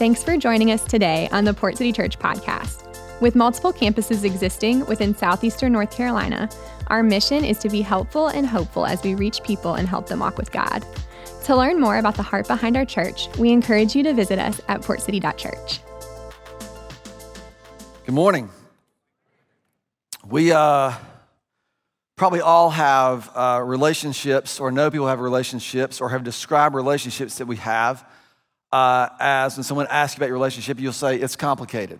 Thanks for joining us today on the Port City Church podcast. With multiple campuses existing within southeastern North Carolina, our mission is to be helpful and hopeful as we reach people and help them walk with God. To learn more about the heart behind our church, we encourage you to visit us at portcity.church. Good morning. We uh, probably all have uh, relationships, or know people have relationships, or have described relationships that we have uh, as when someone asks you about your relationship, you'll say it's complicated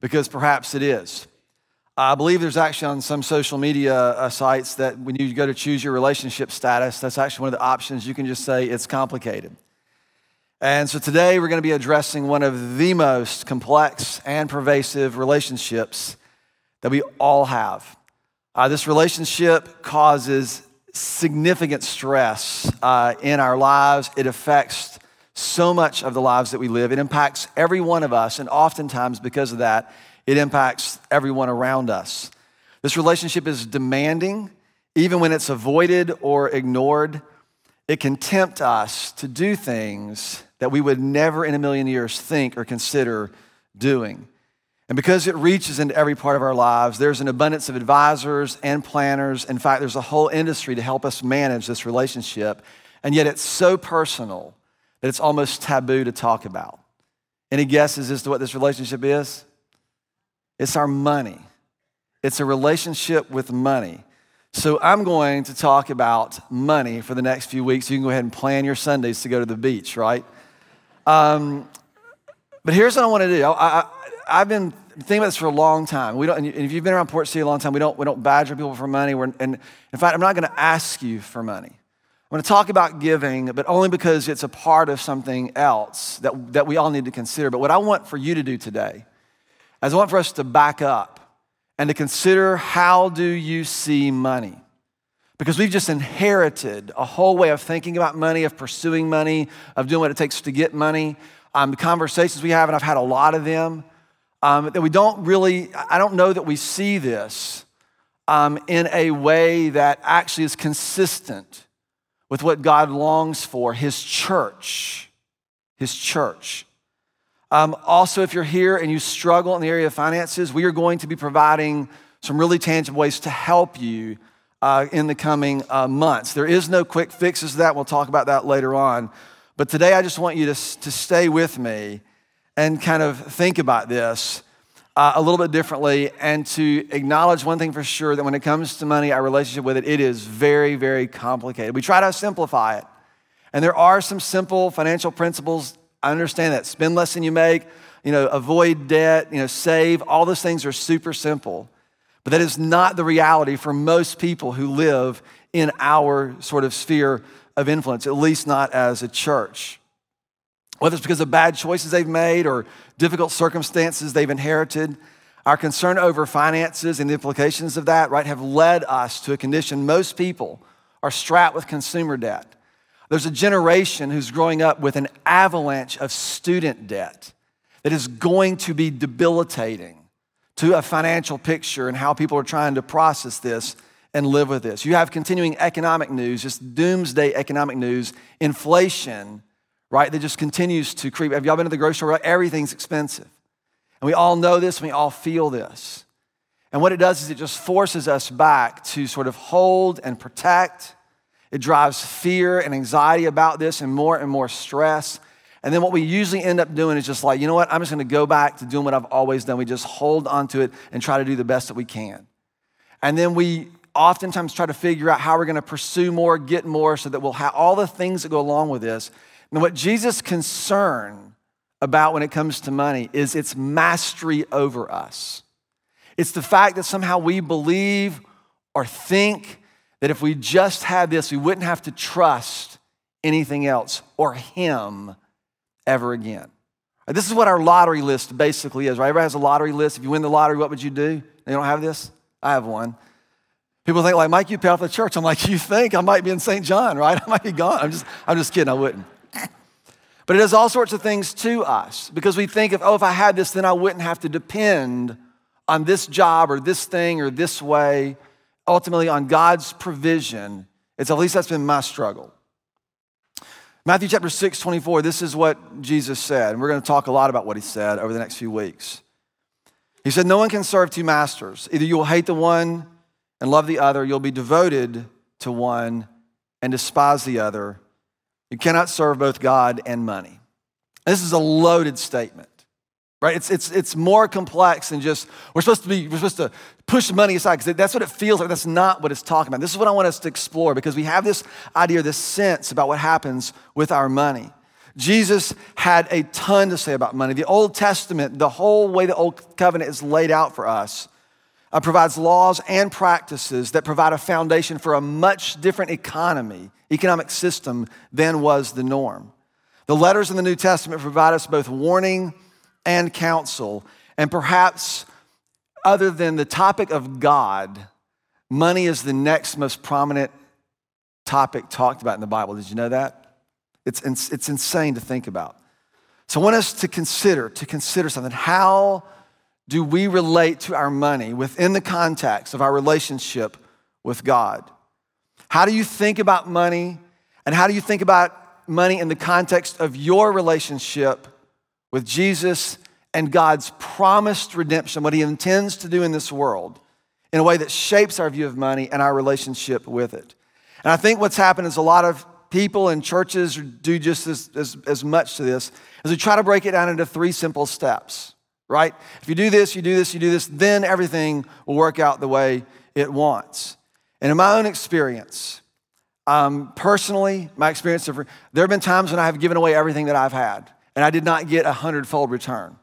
because perhaps it is. I believe there's actually on some social media uh, sites that when you go to choose your relationship status, that's actually one of the options. You can just say it's complicated. And so today we're going to be addressing one of the most complex and pervasive relationships that we all have. Uh, this relationship causes significant stress uh, in our lives. It affects so much of the lives that we live. It impacts every one of us, and oftentimes, because of that, it impacts everyone around us. This relationship is demanding, even when it's avoided or ignored. It can tempt us to do things that we would never in a million years think or consider doing. And because it reaches into every part of our lives, there's an abundance of advisors and planners. In fact, there's a whole industry to help us manage this relationship. And yet, it's so personal that it's almost taboo to talk about. Any guesses as to what this relationship is? It's our money. It's a relationship with money. So I'm going to talk about money for the next few weeks. You can go ahead and plan your Sundays to go to the beach, right? Um, but here's what I want to do. I, have been thinking about this for a long time. We don't, and if you've been around Port City a long time, we don't, we don't badger people for money. We're, and in fact, I'm not going to ask you for money. I'm going to talk about giving, but only because it's a part of something else that, that we all need to consider. But what I want for you to do today is I want for us to back up and to consider how do you see money? Because we've just inherited a whole way of thinking about money, of pursuing money, of doing what it takes to get money. Um, the conversations we have, and I've had a lot of them, um, that we don't really, I don't know that we see this um, in a way that actually is consistent with what God longs for His church. His church. Um, also, if you're here and you struggle in the area of finances, we are going to be providing some really tangible ways to help you uh, in the coming uh, months. There is no quick fixes to that. We'll talk about that later on. But today, I just want you to, to stay with me and kind of think about this uh, a little bit differently and to acknowledge one thing for sure that when it comes to money, our relationship with it, it is very, very complicated. We try to simplify it. And there are some simple financial principles. I understand that. Spend less than you make, you know, avoid debt, you know, save. All those things are super simple. But that is not the reality for most people who live in our sort of sphere of influence, at least not as a church whether it's because of bad choices they've made or difficult circumstances they've inherited. Our concern over finances and the implications of that, right, have led us to a condition most people are strapped with consumer debt. There's a generation who's growing up with an avalanche of student debt that is going to be debilitating to a financial picture and how people are trying to process this and live with this. You have continuing economic news, just doomsday economic news, inflation right? That just continues to creep. Have y'all been to the grocery store? Everything's expensive. And we all know this and we all feel this. And what it does is it just forces us back to sort of hold and protect. It drives fear and anxiety about this and more and more stress. And then what we usually end up doing is just like, you know what? I'm just going to go back to doing what I've always done. We just hold onto it and try to do the best that we can. And then we oftentimes try to figure out how we're going to pursue more, get more, so that we'll have all the things that go along with this. And what Jesus' concern about when it comes to money is its mastery over us. It's the fact that somehow we believe or think that if we just had this, we wouldn't have to trust anything else or Him ever again. This is what our lottery list basically is, right? Everybody has a lottery list. If you win the lottery, what would you do? They don't have this? I have one. People think like, Mike, you pay off the church. I'm like, you think I might be in St. John, right? I might be gone. I'm just, I'm just kidding. I wouldn't. But it does all sorts of things to us because we think of, oh, if I had this, then I wouldn't have to depend on this job or this thing or this way. Ultimately, on God's provision. It's at least that's been my struggle. Matthew chapter 6, 24, this is what Jesus said. And we're going to talk a lot about what he said over the next few weeks. He said, No one can serve two masters. Either you will hate the one and love the other, you'll be devoted to one and despise the other. You cannot serve both God and money. This is a loaded statement, right? It's, it's, it's more complex than just, we're supposed to be, we're supposed to push money aside because that's what it feels like. That's not what it's talking about. This is what I want us to explore because we have this idea, this sense about what happens with our money. Jesus had a ton to say about money. The Old Testament, the whole way the Old Covenant is laid out for us, uh, provides laws and practices that provide a foundation for a much different economy, economic system than was the norm. The letters in the New Testament provide us both warning and counsel, and perhaps other than the topic of God, money is the next most prominent topic talked about in the Bible. Did you know that? It's, it's insane to think about. So I want us to consider, to consider something. How do we relate to our money within the context of our relationship with God? How do you think about money? And how do you think about money in the context of your relationship with Jesus and God's promised redemption, what He intends to do in this world, in a way that shapes our view of money and our relationship with it? And I think what's happened is a lot of people and churches do just as, as, as much to this, as we try to break it down into three simple steps right? If you do this, you do this, you do this, then everything will work out the way it wants. And in my own experience, um, personally, my experience of there have been times when I have given away everything that I've had, and I did not get a hundredfold return.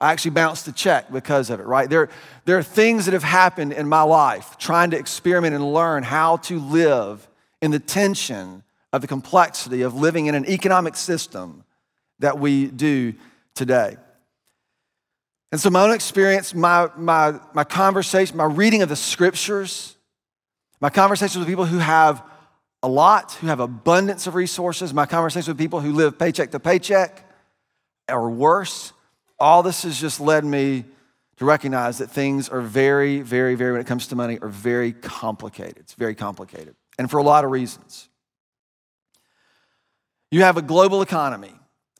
I actually bounced the check because of it, right? There, there are things that have happened in my life trying to experiment and learn how to live in the tension of the complexity of living in an economic system that we do today. And so, my own experience, my, my, my conversation, my reading of the scriptures, my conversations with people who have a lot, who have abundance of resources, my conversations with people who live paycheck to paycheck or worse, all this has just led me to recognize that things are very, very, very, when it comes to money, are very complicated. It's very complicated. And for a lot of reasons. You have a global economy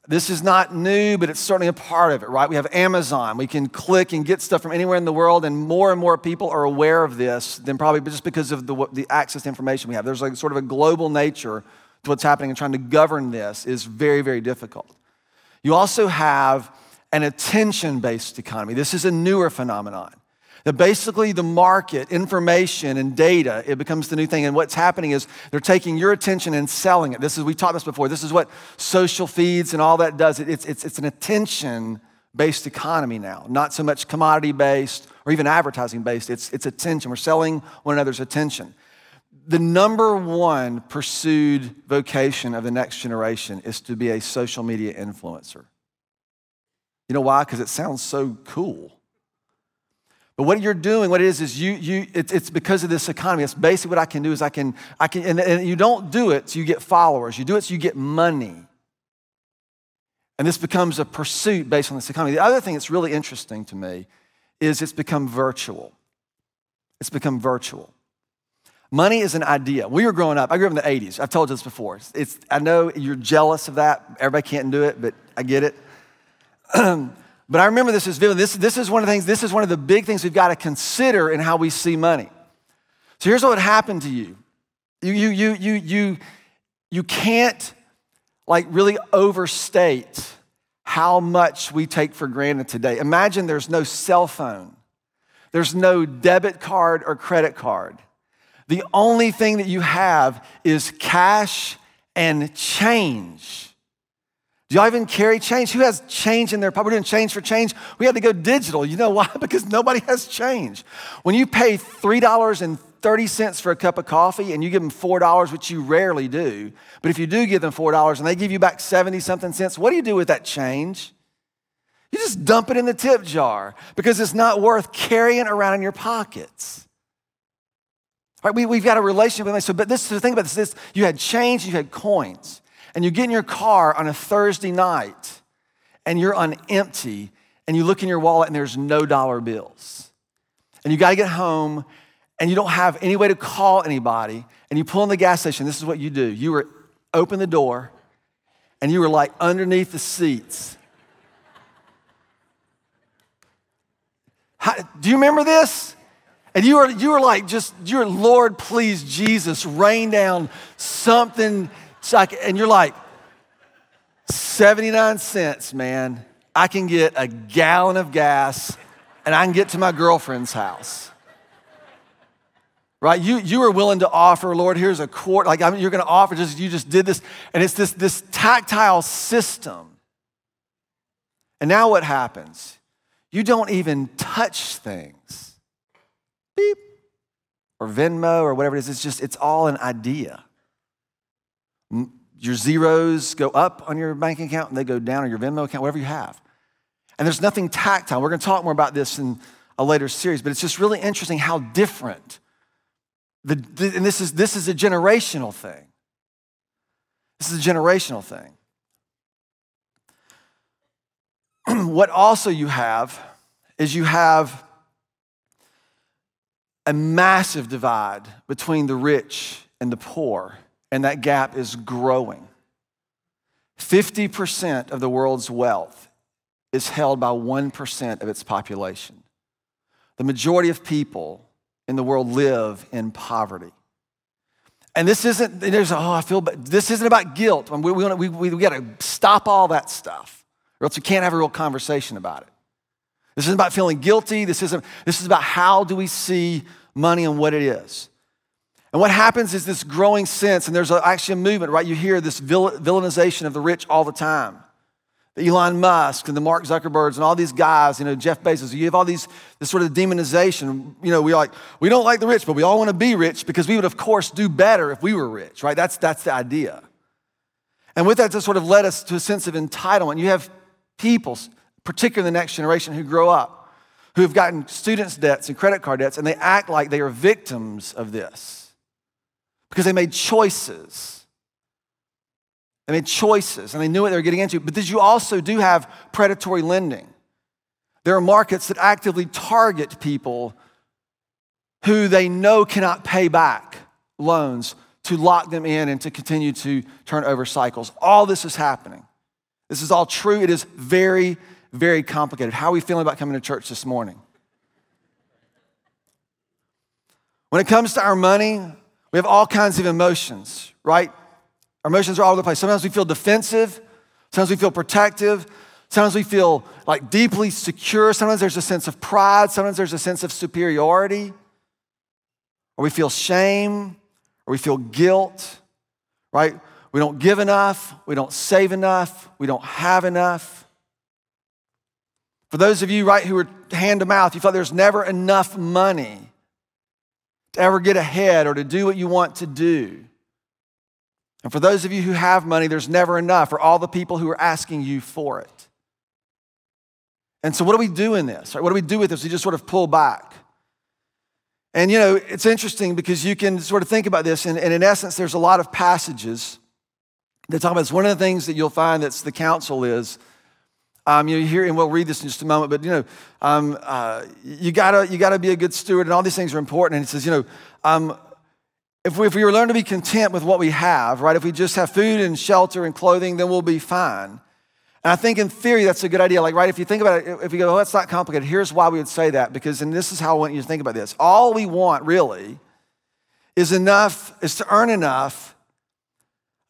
this is not new, but it's certainly a part of it, right? We have Amazon. We can click and get stuff from anywhere in the world, and more and more people are aware of this than probably just because of the, the access to information we have. There's like sort of a global nature to what's happening, and trying to govern this is very, very difficult. You also have an attention based economy. This is a newer phenomenon. That basically the market, information, and data, it becomes the new thing. And what's happening is they're taking your attention and selling it. This is, we taught this before. This is what social feeds and all that does. It's, it's, it's an attention based economy now, not so much commodity based or even advertising based. It's, it's attention. We're selling one another's attention. The number one pursued vocation of the next generation is to be a social media influencer. You know why? Because it sounds so cool. But what you're doing, what it is, is you, you it's, it's because of this economy. It's basically what I can do is I can, I can and, and you don't do it so you get followers. You do it so you get money. And this becomes a pursuit based on this economy. The other thing that's really interesting to me is it's become virtual. It's become virtual. Money is an idea. We were growing up, I grew up in the 80s. I've told you this before. It's, I know you're jealous of that. Everybody can't do it, but I get it. But I remember this as vivid. This, this is one of the things, this is one of the big things we've got to consider in how we see money. So here's what happened to you. You, you, you, you, you, you can't like really overstate how much we take for granted today. Imagine there's no cell phone. There's no debit card or credit card. The only thing that you have is cash and change. Do y'all even carry change? Who has change in their pocket? We're doing change for change. We had to go digital. You know why? Because nobody has change. When you pay $3.30 for a cup of coffee and you give them $4, which you rarely do, but if you do give them $4 and they give you back 70 something cents, what do you do with that change? You just dump it in the tip jar because it's not worth carrying around in your pockets. Right? we, we've got a relationship with money. So, but this, so think about this, this you had change, you had coins and you get in your car on a Thursday night and you're on empty and you look in your wallet and there's no dollar bills. And you got to get home and you don't have any way to call anybody and you pull in the gas station. This is what you do. You were open the door and you were like underneath the seats. How, do you remember this? And you were, you were like, just, you're, Lord, please, Jesus, rain down something. And you're like, 79 cents, man. I can get a gallon of gas and I can get to my girlfriend's house. Right? You, you were willing to offer, Lord, here's a quart. Like I mean, you're going to offer, just you just did this. And it's this, this tactile system. And now what happens? You don't even touch things. Beep. Or Venmo or whatever it is. It's just, it's all an idea. Your zeros go up on your bank account and they go down on your Venmo account, whatever you have. And there's nothing tactile. We're going to talk more about this in a later series, but it's just really interesting how different. The, and this is, this is a generational thing. This is a generational thing. what also you have is you have a massive divide between the rich and the poor, and that gap is growing. 50% of the world's wealth is held by 1% of its population. The majority of people in the world live in poverty. And this isn't, there's, oh, I feel, bad. this isn't about guilt. We, we, we, we, we got to stop all that stuff, or else we can't have a real conversation about it. This isn't about feeling guilty. This, isn't, this is about how do we see money and what it is. And what happens is this growing sense, and there's actually a movement, right? You hear this villainization of the rich all the time. The Elon Musk and the Mark Zuckerbergs and all these guys, you know, Jeff Bezos, you have all these, this sort of demonization. You know, we like, we don't like the rich, but we all want to be rich because we would, of course, do better if we were rich, right? That's, that's the idea. And with that, to sort of led us to a sense of entitlement. You have people, particularly the next generation, who grow up, who have gotten students' debts and credit card debts, and they act like they are victims of this because they made choices they made choices and they knew what they were getting into. But did you also do have predatory lending? There are markets that actively target people who they know cannot pay back loans to lock them in and to continue to turn over cycles. All this is happening. This is all true. It is very, very complicated. How are we feeling about coming to church this morning? When it comes to our money, we have all kinds of emotions, right? Our emotions are all over the place. Sometimes we feel defensive, sometimes we feel protective, sometimes we feel like deeply secure, sometimes there's a sense of pride, sometimes there's a sense of superiority, or we feel shame, or we feel guilt, right? We don't give enough, we don't save enough, we don't have enough. For those of you, right, who are hand to mouth, you felt there's never enough money to ever get ahead or to do what you want to do. And for those of you who have money, there's never enough for all the people who are asking you for it. And so, what do we do in this? Right? What do we do with this? We just sort of pull back. And you know, it's interesting because you can sort of think about this, and, and in essence, there's a lot of passages that talk about this. One of the things that you'll find that's the counsel is, um, you know, hear, and we'll read this in just a moment, but you know, um, uh, you gotta you gotta be a good steward, and all these things are important. And he says, you know, um, if we, if we learn to be content with what we have, right, if we just have food and shelter and clothing, then we'll be fine. And I think in theory, that's a good idea. Like, right, if you think about it, if you go, oh, that's not complicated, here's why we would say that, because, and this is how I want you to think about this. All we want really is enough, is to earn enough,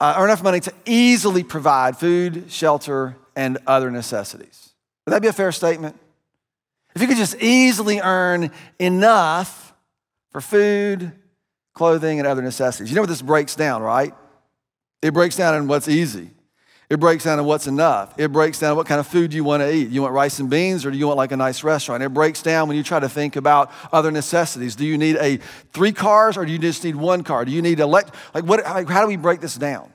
uh, earn enough money to easily provide food, shelter, and other necessities. Would that be a fair statement? If you could just easily earn enough for food, clothing, and other necessities. You know what this breaks down, right? It breaks down in what's easy. It breaks down in what's enough. It breaks down what kind of food you want to eat. You want rice and beans or do you want like a nice restaurant? It breaks down when you try to think about other necessities. Do you need a three cars or do you just need one car? Do you need elect like what how do we break this down?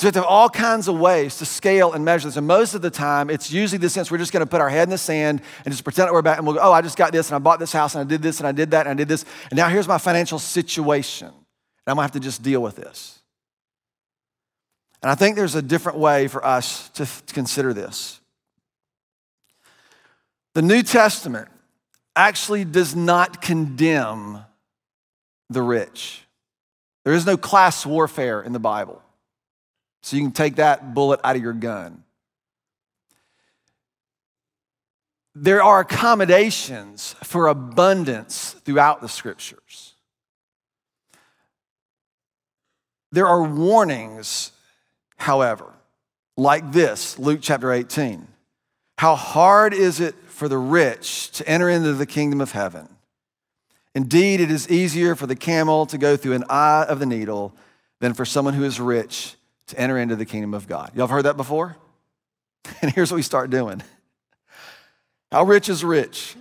So we have to have all kinds of ways to scale and measure this. And most of the time, it's usually the sense we're just going to put our head in the sand and just pretend that we're back and we'll go, oh, I just got this and I bought this house and I did this and I did that and I did this. And now here's my financial situation. And I'm going to have to just deal with this. And I think there's a different way for us to, to consider this. The New Testament actually does not condemn the rich. There is no class warfare in the Bible. So you can take that bullet out of your gun. There are accommodations for abundance throughout the scriptures. There are warnings, however, like this Luke chapter 18. How hard is it for the rich to enter into the kingdom of heaven? Indeed, it is easier for the camel to go through an eye of the needle than for someone who is rich to enter into the kingdom of God. Y'all have heard that before? And here's what we start doing How rich is rich?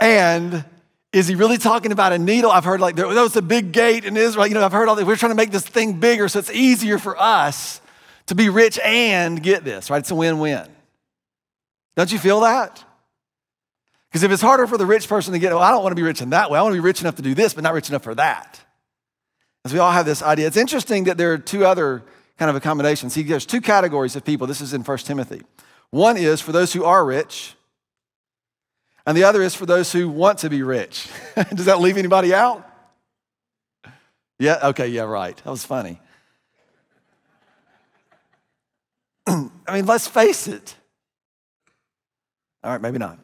And is he really talking about a needle? I've heard like there, was a big gate in Israel. You know, I've heard all that. We're trying to make this thing bigger so it's easier for us to be rich and get this, right? It's a win win. Don't you feel that? Because if it's harder for the rich person to get, well, I don't want to be rich in that way. I want to be rich enough to do this, but not rich enough for that. As we all have this idea. It's interesting that there are two other kind of accommodations. He gives two categories of people. This is in 1 Timothy. One is for those who are rich, and the other is for those who want to be rich. Does that leave anybody out? Yeah, okay, yeah, right. That was funny. I mean, let's face it. All right, maybe not.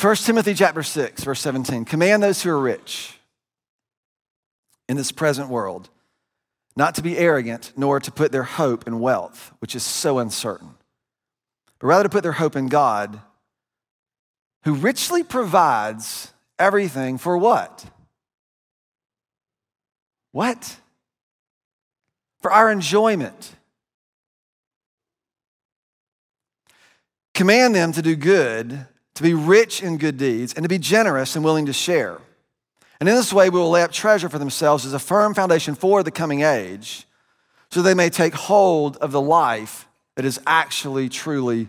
1 Timothy chapter 6, verse 17. Command those who are rich in this present world not to be arrogant, nor to put their hope in wealth, which is so uncertain, but rather to put their hope in God, who richly provides everything for what? What? For our enjoyment. Command them to do good to be rich in good deeds, and to be generous and willing to share. And in this way, we will lay up treasure for themselves as a firm foundation for the coming age, so they may take hold of the life that is actually truly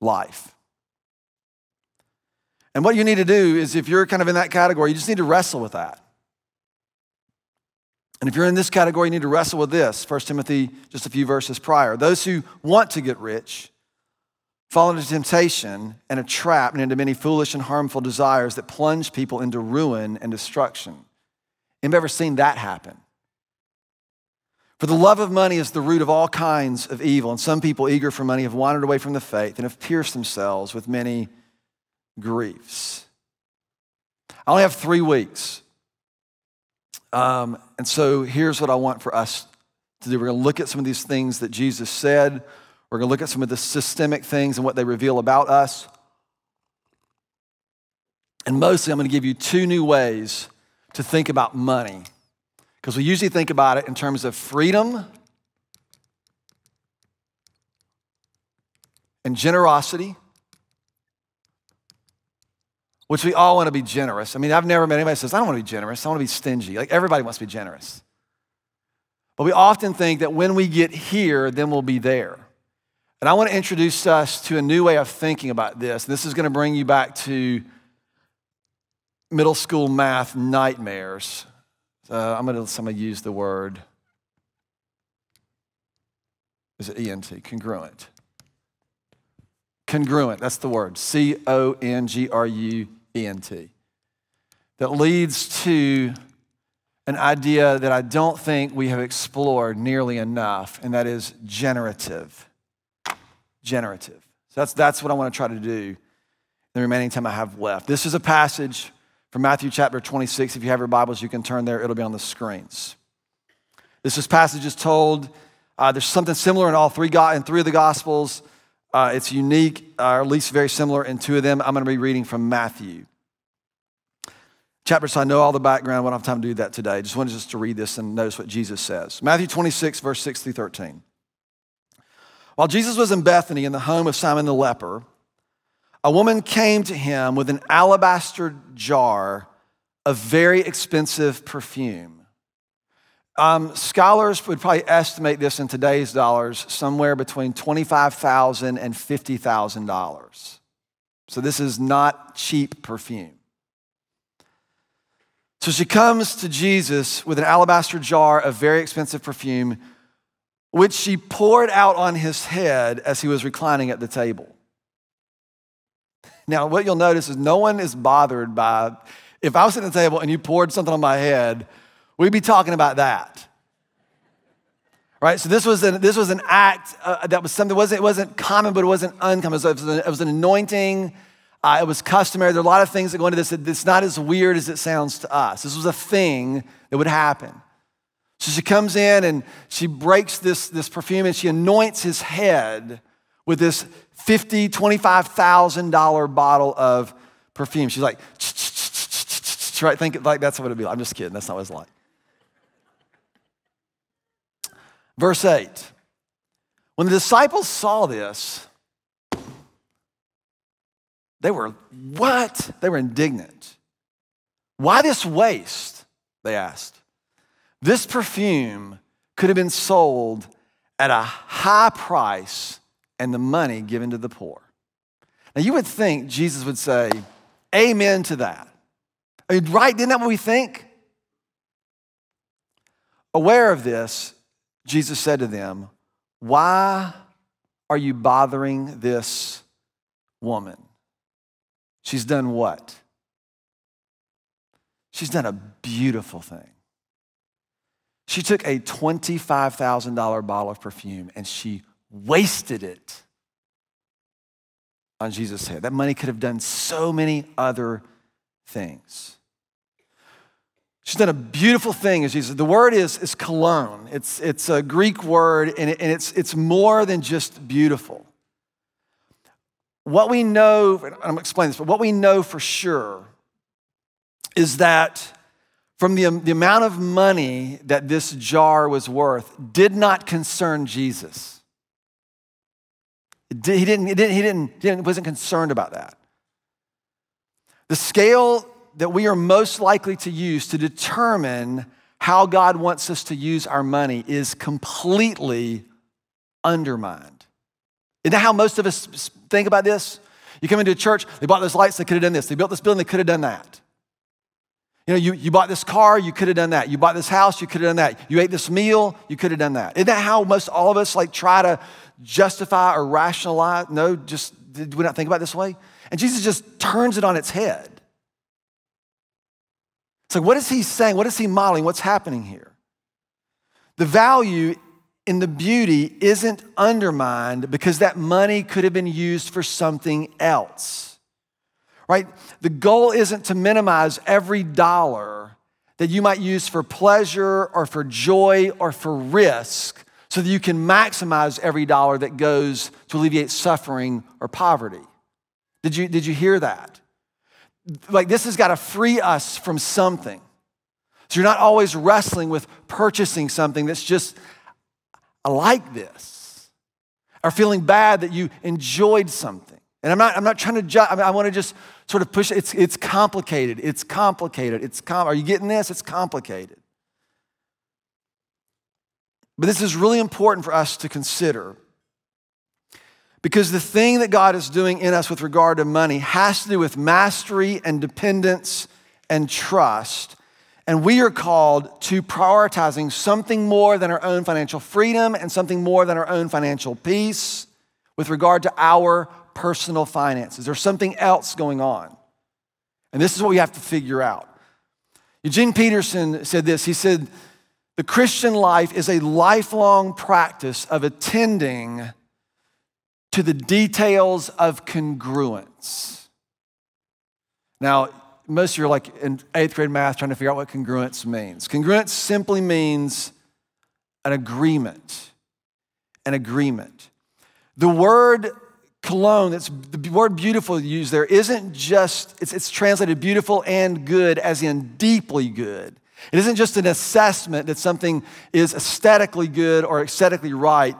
life. And what you need to do is, if you're kind of in that category, you just need to wrestle with that. And if you're in this category, you need to wrestle with this 1 Timothy, just a few verses prior. Those who want to get rich fall into temptation and a trap and into many foolish and harmful desires that plunge people into ruin and destruction. Anybody ever seen that happen? For the love of money is the root of all kinds of evil, and some people eager for money have wandered away from the faith and have pierced themselves with many griefs. I only have three weeks. Um, and so here's what I want for us to do. We're going to look at some of these things that Jesus said. We're going to look at some of the systemic things and what they reveal about us. And mostly, I'm going to give you two new ways to think about money. Because we usually think about it in terms of freedom and generosity, which we all want to be generous. I mean, I've never met anybody says, I don't want to be generous, I want to be stingy. Like, everybody wants to be generous. But we often think that when we get here, then we'll be there. And I want to introduce us to a new way of thinking about this. This is going to bring you back to middle school math nightmares. Uh, I'm going to, I'm going to use the word, is it ENT? Congruent. Congruent, that's the word. C O N G R U E N T. That leads to an idea that I don't think we have explored nearly enough, and that is generative generative. So that's, that's what I want to try to do the remaining time I have left. This is a passage from Matthew chapter 26. If you have your Bibles, you can turn there, it'll be on the screens. This is passage is told. Uh, there's something similar in all three, in three of the Gospels. Uh, it's unique, uh, or at least very similar in two of them. I'm going to be reading from Matthew. Chapter, so I know all the background. I don't have time to do that today. I Just wanted just to read this and notice what Jesus says. Matthew 26, verse 6 through 13. While Jesus was in Bethany in the home of Simon the leper, a woman came to him with an alabaster jar of very expensive perfume. Um, scholars would probably estimate this in today's dollars somewhere between $25,000 and $50,000. So this is not cheap perfume. So she comes to Jesus with an alabaster jar of very expensive perfume which she poured out on his head as he was reclining at the table. Now, what you'll notice is no one is bothered by, if I was sitting at the table and you poured something on my head, we'd be talking about that. Right? So this was an, this was an act uh, that was something, wasn't, it wasn't common, but it wasn't uncommon. It was, an, it was an anointing. Uh, it was customary. There are a lot of things that go into this. It's not as weird as it sounds to us. This was a thing that would happen. So she comes in and she breaks this, this perfume and she anoints his head with this $50,000, $25,000 bottle of perfume. She's like, right? Think like that's what it'd be like. I'm just kidding. That's not what it's like. Verse 8. When the disciples saw this, they were, what? They were indignant. Why this waste? They asked. This perfume could have been sold at a high price and the money given to the poor. Now, you would think Jesus would say, Amen to that. Right? Isn't that what we think? Aware of this, Jesus said to them, Why are you bothering this woman? She's done what? She's done a beautiful thing. She took a $25,000 bottle of perfume and she wasted it on Jesus' head. That money could have done so many other things. She's done a beautiful thing as Jesus. The word is, is kalon. It's, it's a Greek word, and, it, and it's, it's more than just beautiful. What we know, I'm going to explain this, but what we know for sure is that from the, the amount of money that this jar was worth did not concern Jesus. He, didn't, he, didn't, he, didn't, didn't, wasn't concerned about that. The scale that we are most likely to use to determine how God wants us to use our money is completely undermined. Isn't that how most of us think about this? You come into a church, they bought those lights, they could have done this. They built this building, they could have done that. You know, you, you bought this car, you could have done that. You bought this house, you could have done that. You ate this meal, you could have done that. Isn't that how most all of us like try to justify or rationalize? No, just did we not think about this way? And Jesus just turns it on its head. So, what is he saying? What is he modeling? What's happening here? The value in the beauty isn't undermined because that money could have been used for something else right? The goal isn't to minimize every dollar that you might use for pleasure or for joy or for risk so that you can maximize every dollar that goes to alleviate suffering or poverty. Did you, did you hear that? Like, this has got to free us from something. So you're not always wrestling with purchasing something that's just, I like this, or feeling bad that you enjoyed something. And I'm not, I'm not trying to judge, I, mean, I want to just sort of push. It's, it's complicated. It's complicated. It's com- Are you getting this? It's complicated. But this is really important for us to consider because the thing that God is doing in us with regard to money has to do with mastery and dependence and trust. And we are called to prioritizing something more than our own financial freedom and something more than our own financial peace with regard to our personal finances. There's something else going on. And this is what we have to figure out. Eugene Peterson said this he said, The Christian life is a lifelong practice of attending to the details of congruence. Now, most of you are like in eighth grade math trying to figure out what congruence means. Congruence simply means an agreement. An agreement. The word kalon, that's the word beautiful used there, isn't just, it's, it's translated beautiful and good, as in deeply good. It isn't just an assessment that something is aesthetically good or aesthetically right,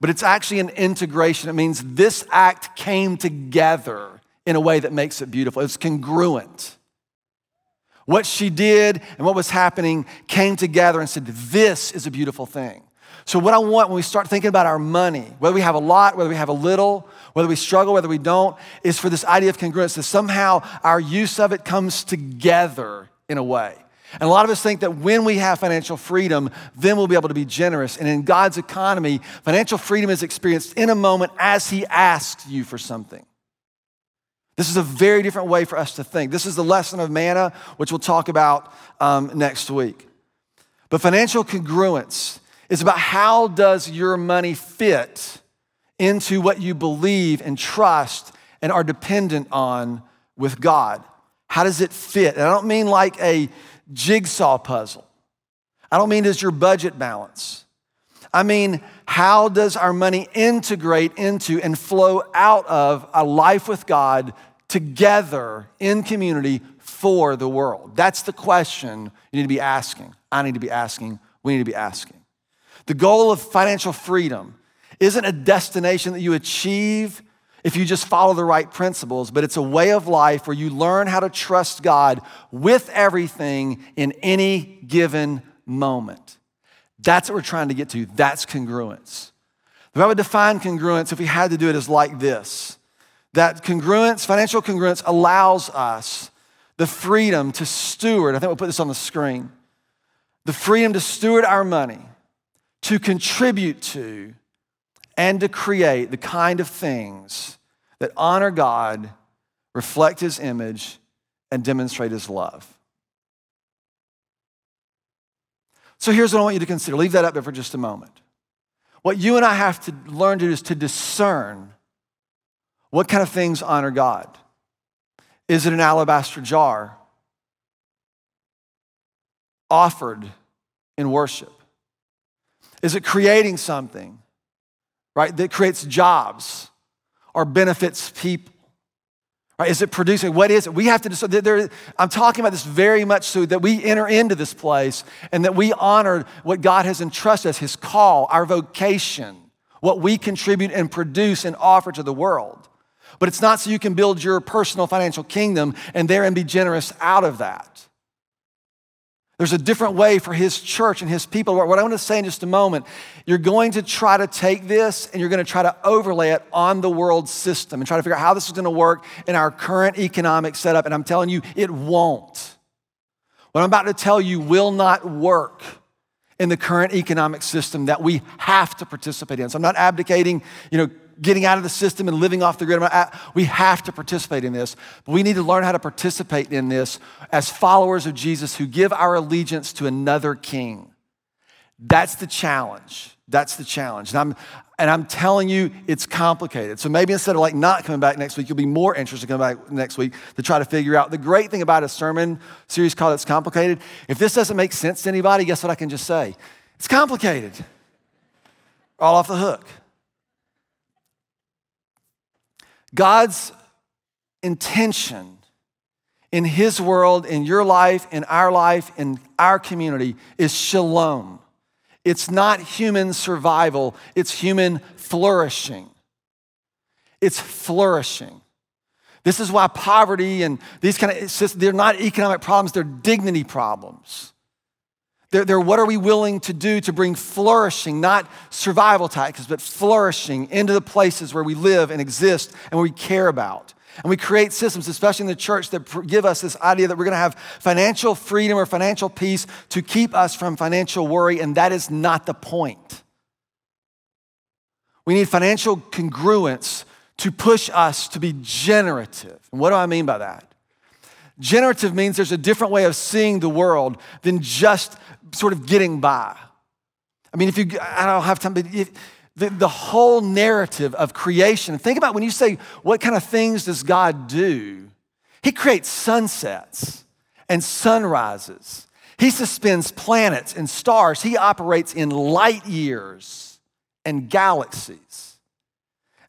but it's actually an integration. It means this act came together in a way that makes it beautiful. It's congruent. What she did and what was happening came together and said, This is a beautiful thing. So, what I want when we start thinking about our money, whether we have a lot, whether we have a little, whether we struggle, whether we don't, is for this idea of congruence, that somehow our use of it comes together in a way. And a lot of us think that when we have financial freedom, then we'll be able to be generous. And in God's economy, financial freedom is experienced in a moment as He asks you for something. This is a very different way for us to think. This is the lesson of manna, which we'll talk about um, next week. But financial congruence is about how does your money fit into what you believe and trust and are dependent on with God. How does it fit? And I don't mean like a jigsaw puzzle. I don't mean does your budget balance. I mean, how does our money integrate into and flow out of a life with God together in community for the world? That's the question you need to be asking. I need to be asking. We need to be asking. The goal of financial freedom isn't a destination that you achieve if you just follow the right principles, but it's a way of life where you learn how to trust God with everything in any given moment. That's what we're trying to get to. That's congruence. If I would define congruence, if we had to do it, is like this that congruence, financial congruence, allows us the freedom to steward. I think we'll put this on the screen the freedom to steward our money, to contribute to, and to create the kind of things that honor God, reflect His image, and demonstrate His love. So here's what I want you to consider. Leave that up there for just a moment. What you and I have to learn to do is to discern what kind of things honor God. Is it an alabaster jar offered in worship? Is it creating something right, that creates jobs or benefits people? Right? Is it producing? What is it? We have to decide. There, I'm talking about this very much so that we enter into this place and that we honor what God has entrusted us, His call, our vocation, what we contribute and produce and offer to the world. But it's not so you can build your personal financial kingdom and therein be generous out of that. There's a different way for his church and his people. What I want to say in just a moment, you're going to try to take this and you're going to try to overlay it on the world system and try to figure out how this is going to work in our current economic setup. And I'm telling you, it won't. What I'm about to tell you will not work in the current economic system that we have to participate in. So I'm not abdicating, you know, getting out of the system and living off the grid. We have to participate in this. But we need to learn how to participate in this as followers of Jesus who give our allegiance to another king. That's the challenge. That's the challenge. And I'm, and I'm telling you, it's complicated. So maybe instead of like not coming back next week, you'll be more interested in coming back next week to try to figure out. The great thing about a sermon series called It's Complicated, if this doesn't make sense to anybody, guess what I can just say? It's complicated. All off the hook. God's intention in His world, in your life, in our life, in our community is shalom. It's not human survival, it's human flourishing. It's flourishing. This is why poverty and these kind of, they're not economic problems, they're dignity problems. They're, they're what are we willing to do to bring flourishing, not survival tactics, but flourishing into the places where we live and exist and where we care about. And we create systems, especially in the church, that give us this idea that we're going to have financial freedom or financial peace to keep us from financial worry, and that is not the point. We need financial congruence to push us to be generative. And what do I mean by that? Generative means there's a different way of seeing the world than just sort of getting by. I mean, if you, I don't have time, but if, the, the whole narrative of creation, think about when you say, what kind of things does God do? He creates sunsets and sunrises. He suspends planets and stars. He operates in light years and galaxies.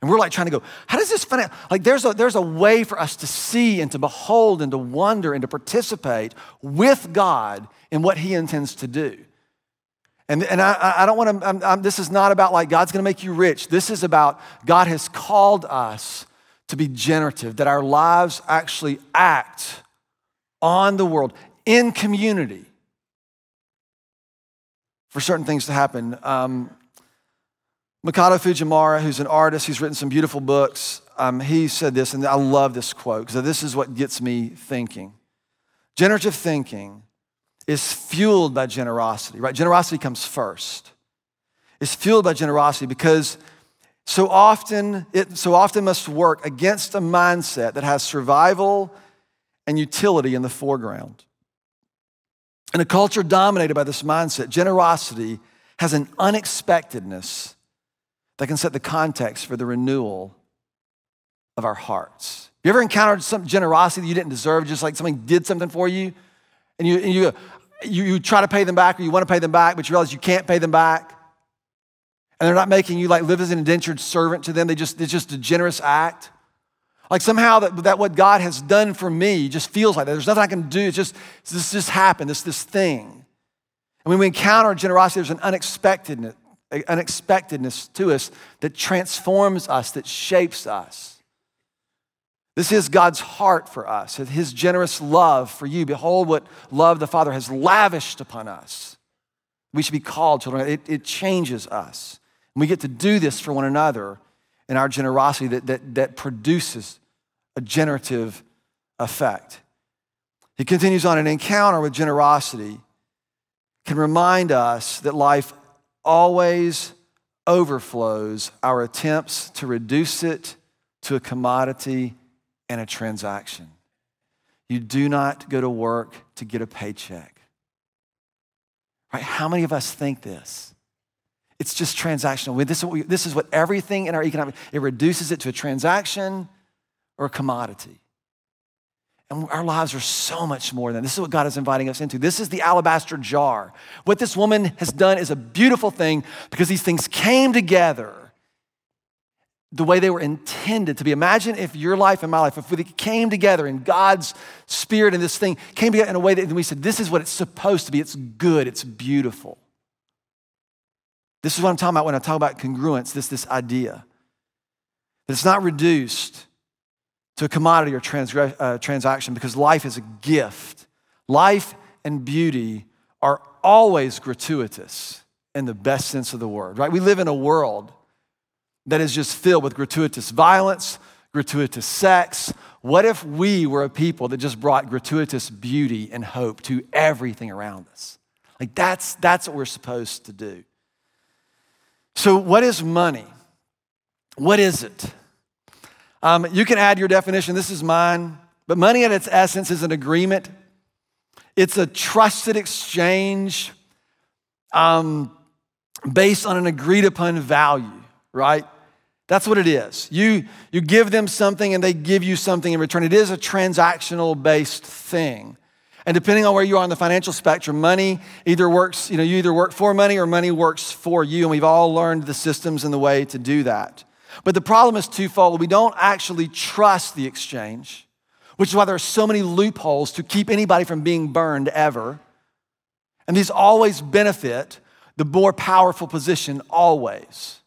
And we're like trying to go, how does this Like there's a, there's a way for us to see and to behold and to wonder and to participate with God in what He intends to do. And, and I, I don't want to, this is not about like God's going to make you rich. This is about God has called us to be generative, that our lives actually act on the world in community for certain things to happen. Um, Makoto Fujimura, who's an artist, he's written some beautiful books, um, he said this, and I love this quote because this is what gets me thinking. Generative thinking is fueled by generosity, right? Generosity comes first. It's fueled by generosity because so often it so often must work against a mindset that has survival and utility in the foreground. In a culture dominated by this mindset, generosity has an unexpectedness that can set the context for the renewal of our hearts. You ever encountered some generosity that you didn't deserve, just like somebody did something for you, and you, and you, you, you try to pay them back or you want to pay them back, but you realize you can't pay them back? And they're not making you like live as an indentured servant to them. They just, it's just a generous act. Like somehow that, that what God has done for me just feels like that. There's nothing I can do. It's just, this just happened, this, this thing. And when we encounter generosity, there's an unexpectedness, unexpectedness to us that transforms us, that shapes us. This is God's heart for us, His generous love for you. Behold, what love the Father has lavished upon us. We should be called children. It, it changes us. We get to do this for one another in our generosity that, that, that produces a generative effect. He continues on an encounter with generosity can remind us that life always overflows our attempts to reduce it to a commodity and a transaction. You do not go to work to get a paycheck. Right? How many of us think this? It's just transactional. This is, what we, this is what everything in our economic, it reduces it to a transaction or a commodity. And our lives are so much more than this is what God is inviting us into. This is the alabaster jar. What this woman has done is a beautiful thing because these things came together the way they were intended to be. Imagine if your life and my life, if we came together in God's spirit and this thing came together in a way that we said, this is what it's supposed to be. It's good, it's beautiful. This is what I'm talking about when I talk about congruence, this, this idea. That it's not reduced to a commodity or uh, transaction because life is a gift. Life and beauty are always gratuitous in the best sense of the word, right? We live in a world that is just filled with gratuitous violence, gratuitous sex. What if we were a people that just brought gratuitous beauty and hope to everything around us? Like that's, that's what we're supposed to do. So, what is money? What is it? Um, you can add your definition. This is mine. But money at its essence is an agreement, it's a trusted exchange um, based on an agreed upon value, right? That's what it is. You, you give them something and they give you something in return. It is a transactional based thing. And depending on where you are on the financial spectrum, money either works, you know, you either work for money or money works for you. And we've all learned the systems and the way to do that. But the problem is twofold. We don't actually trust the exchange, which is why there are so many loopholes to keep anybody from being burned ever. And these always benefit the more powerful position, always.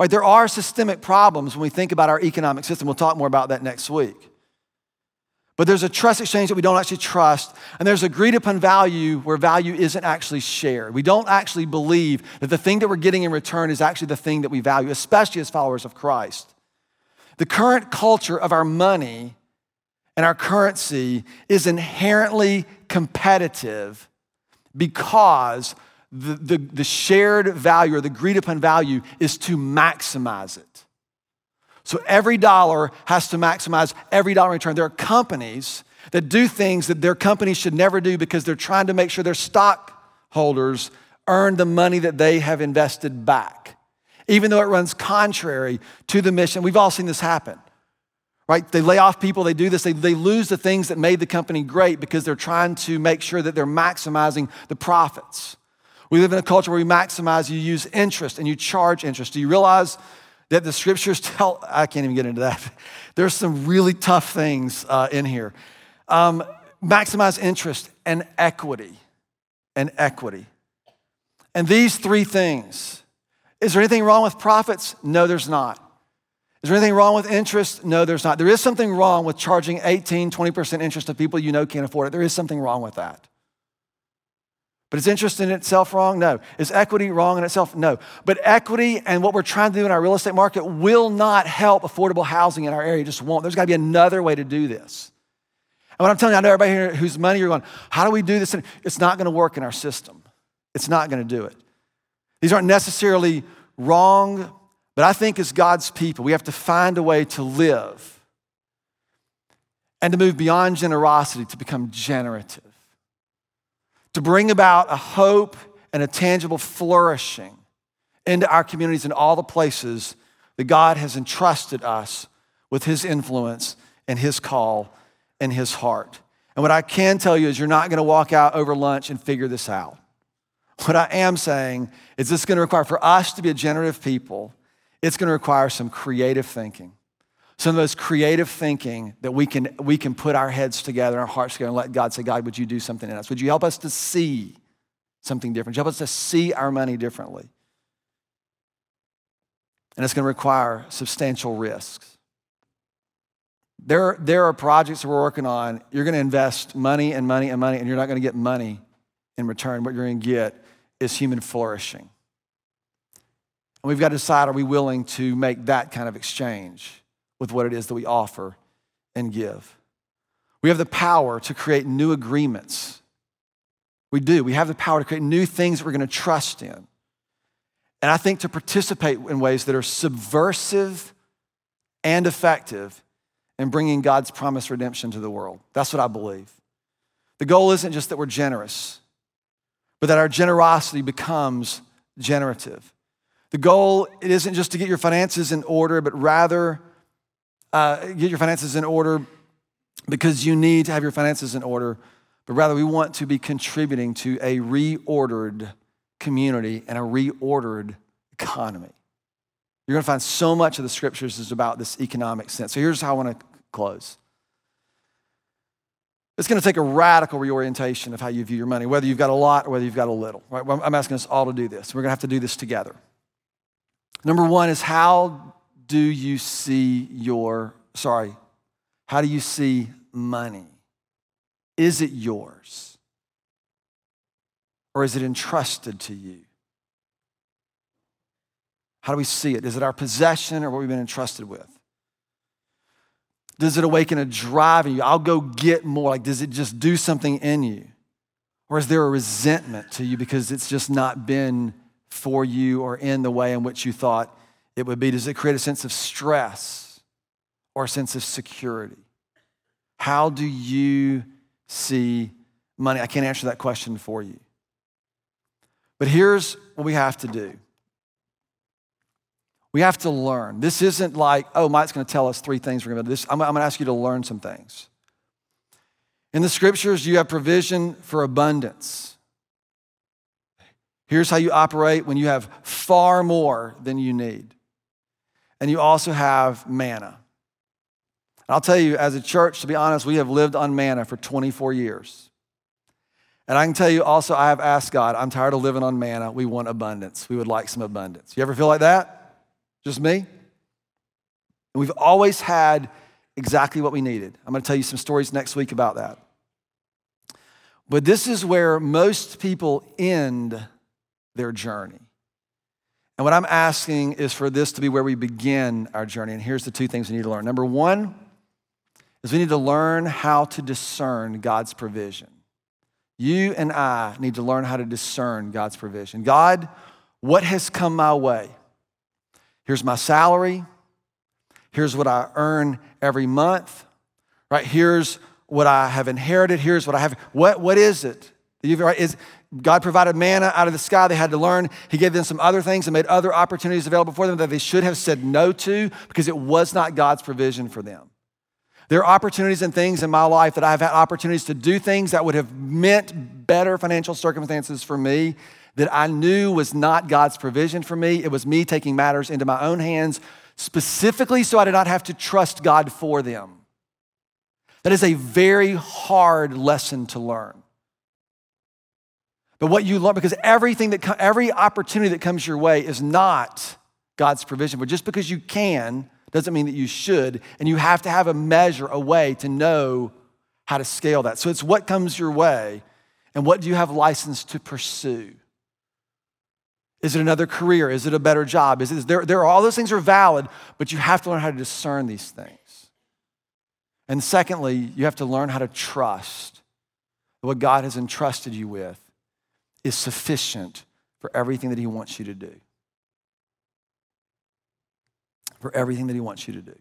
Right, there are systemic problems when we think about our economic system. We'll talk more about that next week. But there's a trust exchange that we don't actually trust, and there's agreed upon value where value isn't actually shared. We don't actually believe that the thing that we're getting in return is actually the thing that we value, especially as followers of Christ. The current culture of our money and our currency is inherently competitive because the, the, the shared value or the agreed upon value is to maximize it. So every dollar has to maximize every dollar in return. There are companies that do things that their companies should never do because they're trying to make sure their stockholders earn the money that they have invested back, even though it runs contrary to the mission. We've all seen this happen. Right? They lay off people, they do this, they, they lose the things that made the company great because they're trying to make sure that they're maximizing the profits. We live in a culture where we maximize, you use interest and you charge interest. Do you realize that the scriptures tell? I can't even get into that. There's some really tough things uh, in here. Um, maximize interest and equity. And equity. And these three things. Is there anything wrong with profits? No, there's not. Is there anything wrong with interest? No, there's not. There is something wrong with charging 18, 20% interest to people you know can't afford it. There is something wrong with that. But is interest in itself wrong? No. Is equity wrong in itself? No. But equity and what we're trying to do in our real estate market will not help affordable housing in our area. It just won't. There's got to be another way to do this. And what I'm telling you, I know everybody here whose money you're going, how do we do this? It's not going to work in our system. It's not going to do it. These aren't necessarily wrong, but I think as God's people, we have to find a way to live and to move beyond generosity to become generative to bring about a hope and a tangible flourishing into our communities and all the places that God has entrusted us with His influence and His call and His heart. And what I can tell you is you're not going to walk out over lunch and figure this out. What I am saying is this is going to require for us to be a generative people, it's going to require some creative thinking. Some of those creative thinking that we can, we can put our heads together, our hearts together, and let God say, God, would you do something in us? Would you help us to see something different? Would you help us to see our money differently? And it's going to require substantial risks. There, there are projects that we're working on. You're going to invest money and money and money, and you're not going to get money in return. What you're going to get is human flourishing. And we've got to decide are we willing to make that kind of exchange with what it is that we offer and give? We have the power to create new agreements. We do. We have the power to create new things that we're going to trust in. And I think to participate in ways that are subversive and effective in bringing God's promised redemption to the world. That's what I believe. The goal isn't just that we're generous, but that our generosity becomes generative. The goal it isn't just to get your finances in order, but rather uh, get your finances in order because you need to have your finances in order, but rather we want to be contributing to a reordered community and a reordered economy. You're going to find so much of the scriptures is about this economic sense. So here's how I want to close. It's going to take a radical reorientation of how you view your money, whether you've got a lot or whether you've got a little. Right? I'm asking us all to do this. We're going to have to do this together. Number one is how do you see your, sorry, how do you see money? Is it yours? Or is it entrusted to you? How do we see it? Is it our possession or what we've been entrusted with? Does it awaken a drive in you? I'll go get more. Like, does it just do something in you? Or is there a resentment to you because it's just not been for you or in the way in which you thought it would be? Does it create a sense of stress or a sense of security? How do you see money? I can't answer that question for you. But here's what we have to do we have to learn. This isn't like, oh, Mike's going to tell us three things we're going to do. I'm, I'm going to ask you to learn some things. In the scriptures, you have provision for abundance. Here's how you operate when you have far more than you need. And you also have manna. And I'll tell you, as a church, to be honest, we have lived on manna for 24 years. And I can tell you also, I have asked God, I'm tired of living on manna. We want abundance. We would like some abundance. You ever feel like that? Just me? And we've always had exactly what we needed. I'm going to tell you some stories next week about that. But this is where most people end their journey. And what I'm asking is for this to be where we begin our journey. And here's the two things we need to learn. Number one is we need to learn how to discern God's provision. You and I need to learn how to discern God's provision. God, what has come my way? Here's my salary. Here's what I earn every month. Right? Here's what I have inherited. Here's what I have. What, what is it? Is, God provided manna out of the sky. They had to learn. He gave them some other things and made other opportunities available for them that they should have said no to because it was not God's provision for them. There are opportunities and things in my life that I've had opportunities to do things that would have meant better financial circumstances for me that I knew was not God's provision for me. It was me taking matters into my own hands, specifically so I did not have to trust God for them. That is a very hard lesson to learn. But what you learn, because everything that, every opportunity that comes your way is not God's provision. But just because you can doesn't mean that you should. And you have to have a measure, a way to know how to scale that. So it's what comes your way and what do you have license to pursue. Is it another career? Is it a better job? Is it, there, there, all those things are valid, but you have to learn how to discern these things. And secondly, you have to learn how to trust what God has entrusted you with is sufficient for everything that He wants you to do. For everything that He wants you to do.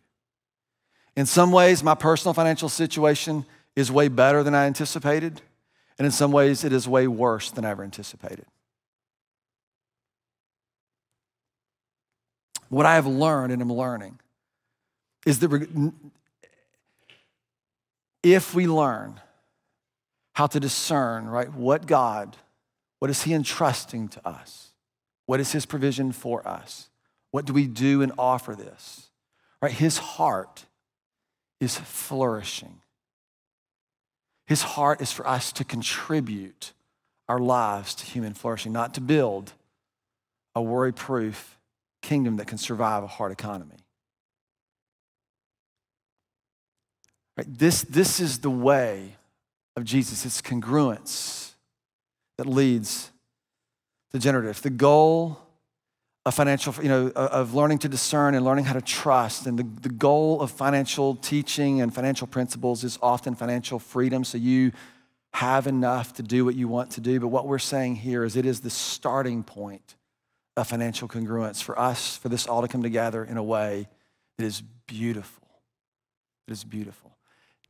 In some ways, my personal financial situation is way better than I anticipated, and in some ways, it is way worse than I ever anticipated. What I have learned and am learning is that if we learn how to discern, right, what God what is He entrusting to us? What is His provision for us? What do we do and offer this? Right? His heart is flourishing. His heart is for us to contribute our lives to human flourishing, not to build a worry proof kingdom that can survive a hard economy. Right? This, this is the way of Jesus. It's congruence that leads to generative. The goal of financial, you know, of learning to discern and learning how to trust. And the, the goal of financial teaching and financial principles is often financial freedom. So you have enough to do what you want to do. But what we're saying here is it is the starting point of financial congruence for us, for this all to come together in a way that is beautiful. It is beautiful.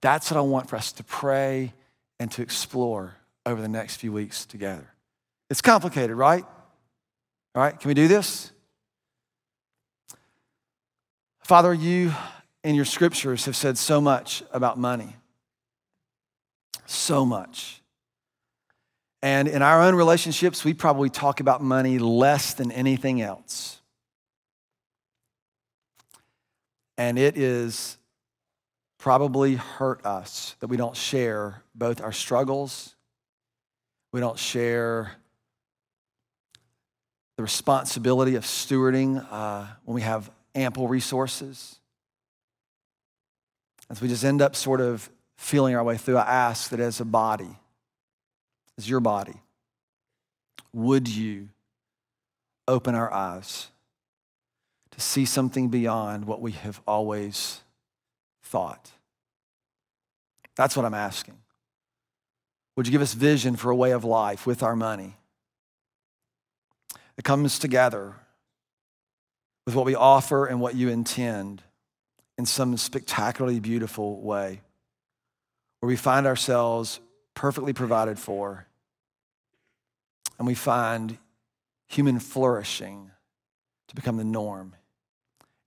That's what I want for us to pray and to explore over the next few weeks together. It's complicated, right? All right, can we do this? Father, you in your scriptures have said so much about money. So much. And in our own relationships, we probably talk about money less than anything else. And it is probably hurt us that we don't share both our struggles, we don't share the responsibility of stewarding uh, when we have ample resources. As we just end up sort of feeling our way through, I ask that as a body, as your body, would you open our eyes to see something beyond what we have always thought? That's what I'm asking. Would you give us vision for a way of life with our money? It comes together with what we offer and what you intend in some spectacularly beautiful way, where we find ourselves perfectly provided for and we find human flourishing to become the norm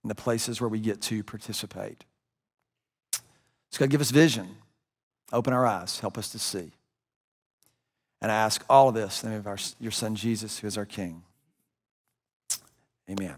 in the places where we get to participate. So, God, give us vision, open our eyes, help us to see. And I ask all of this in the name of our, your son Jesus, who is our King. Amen.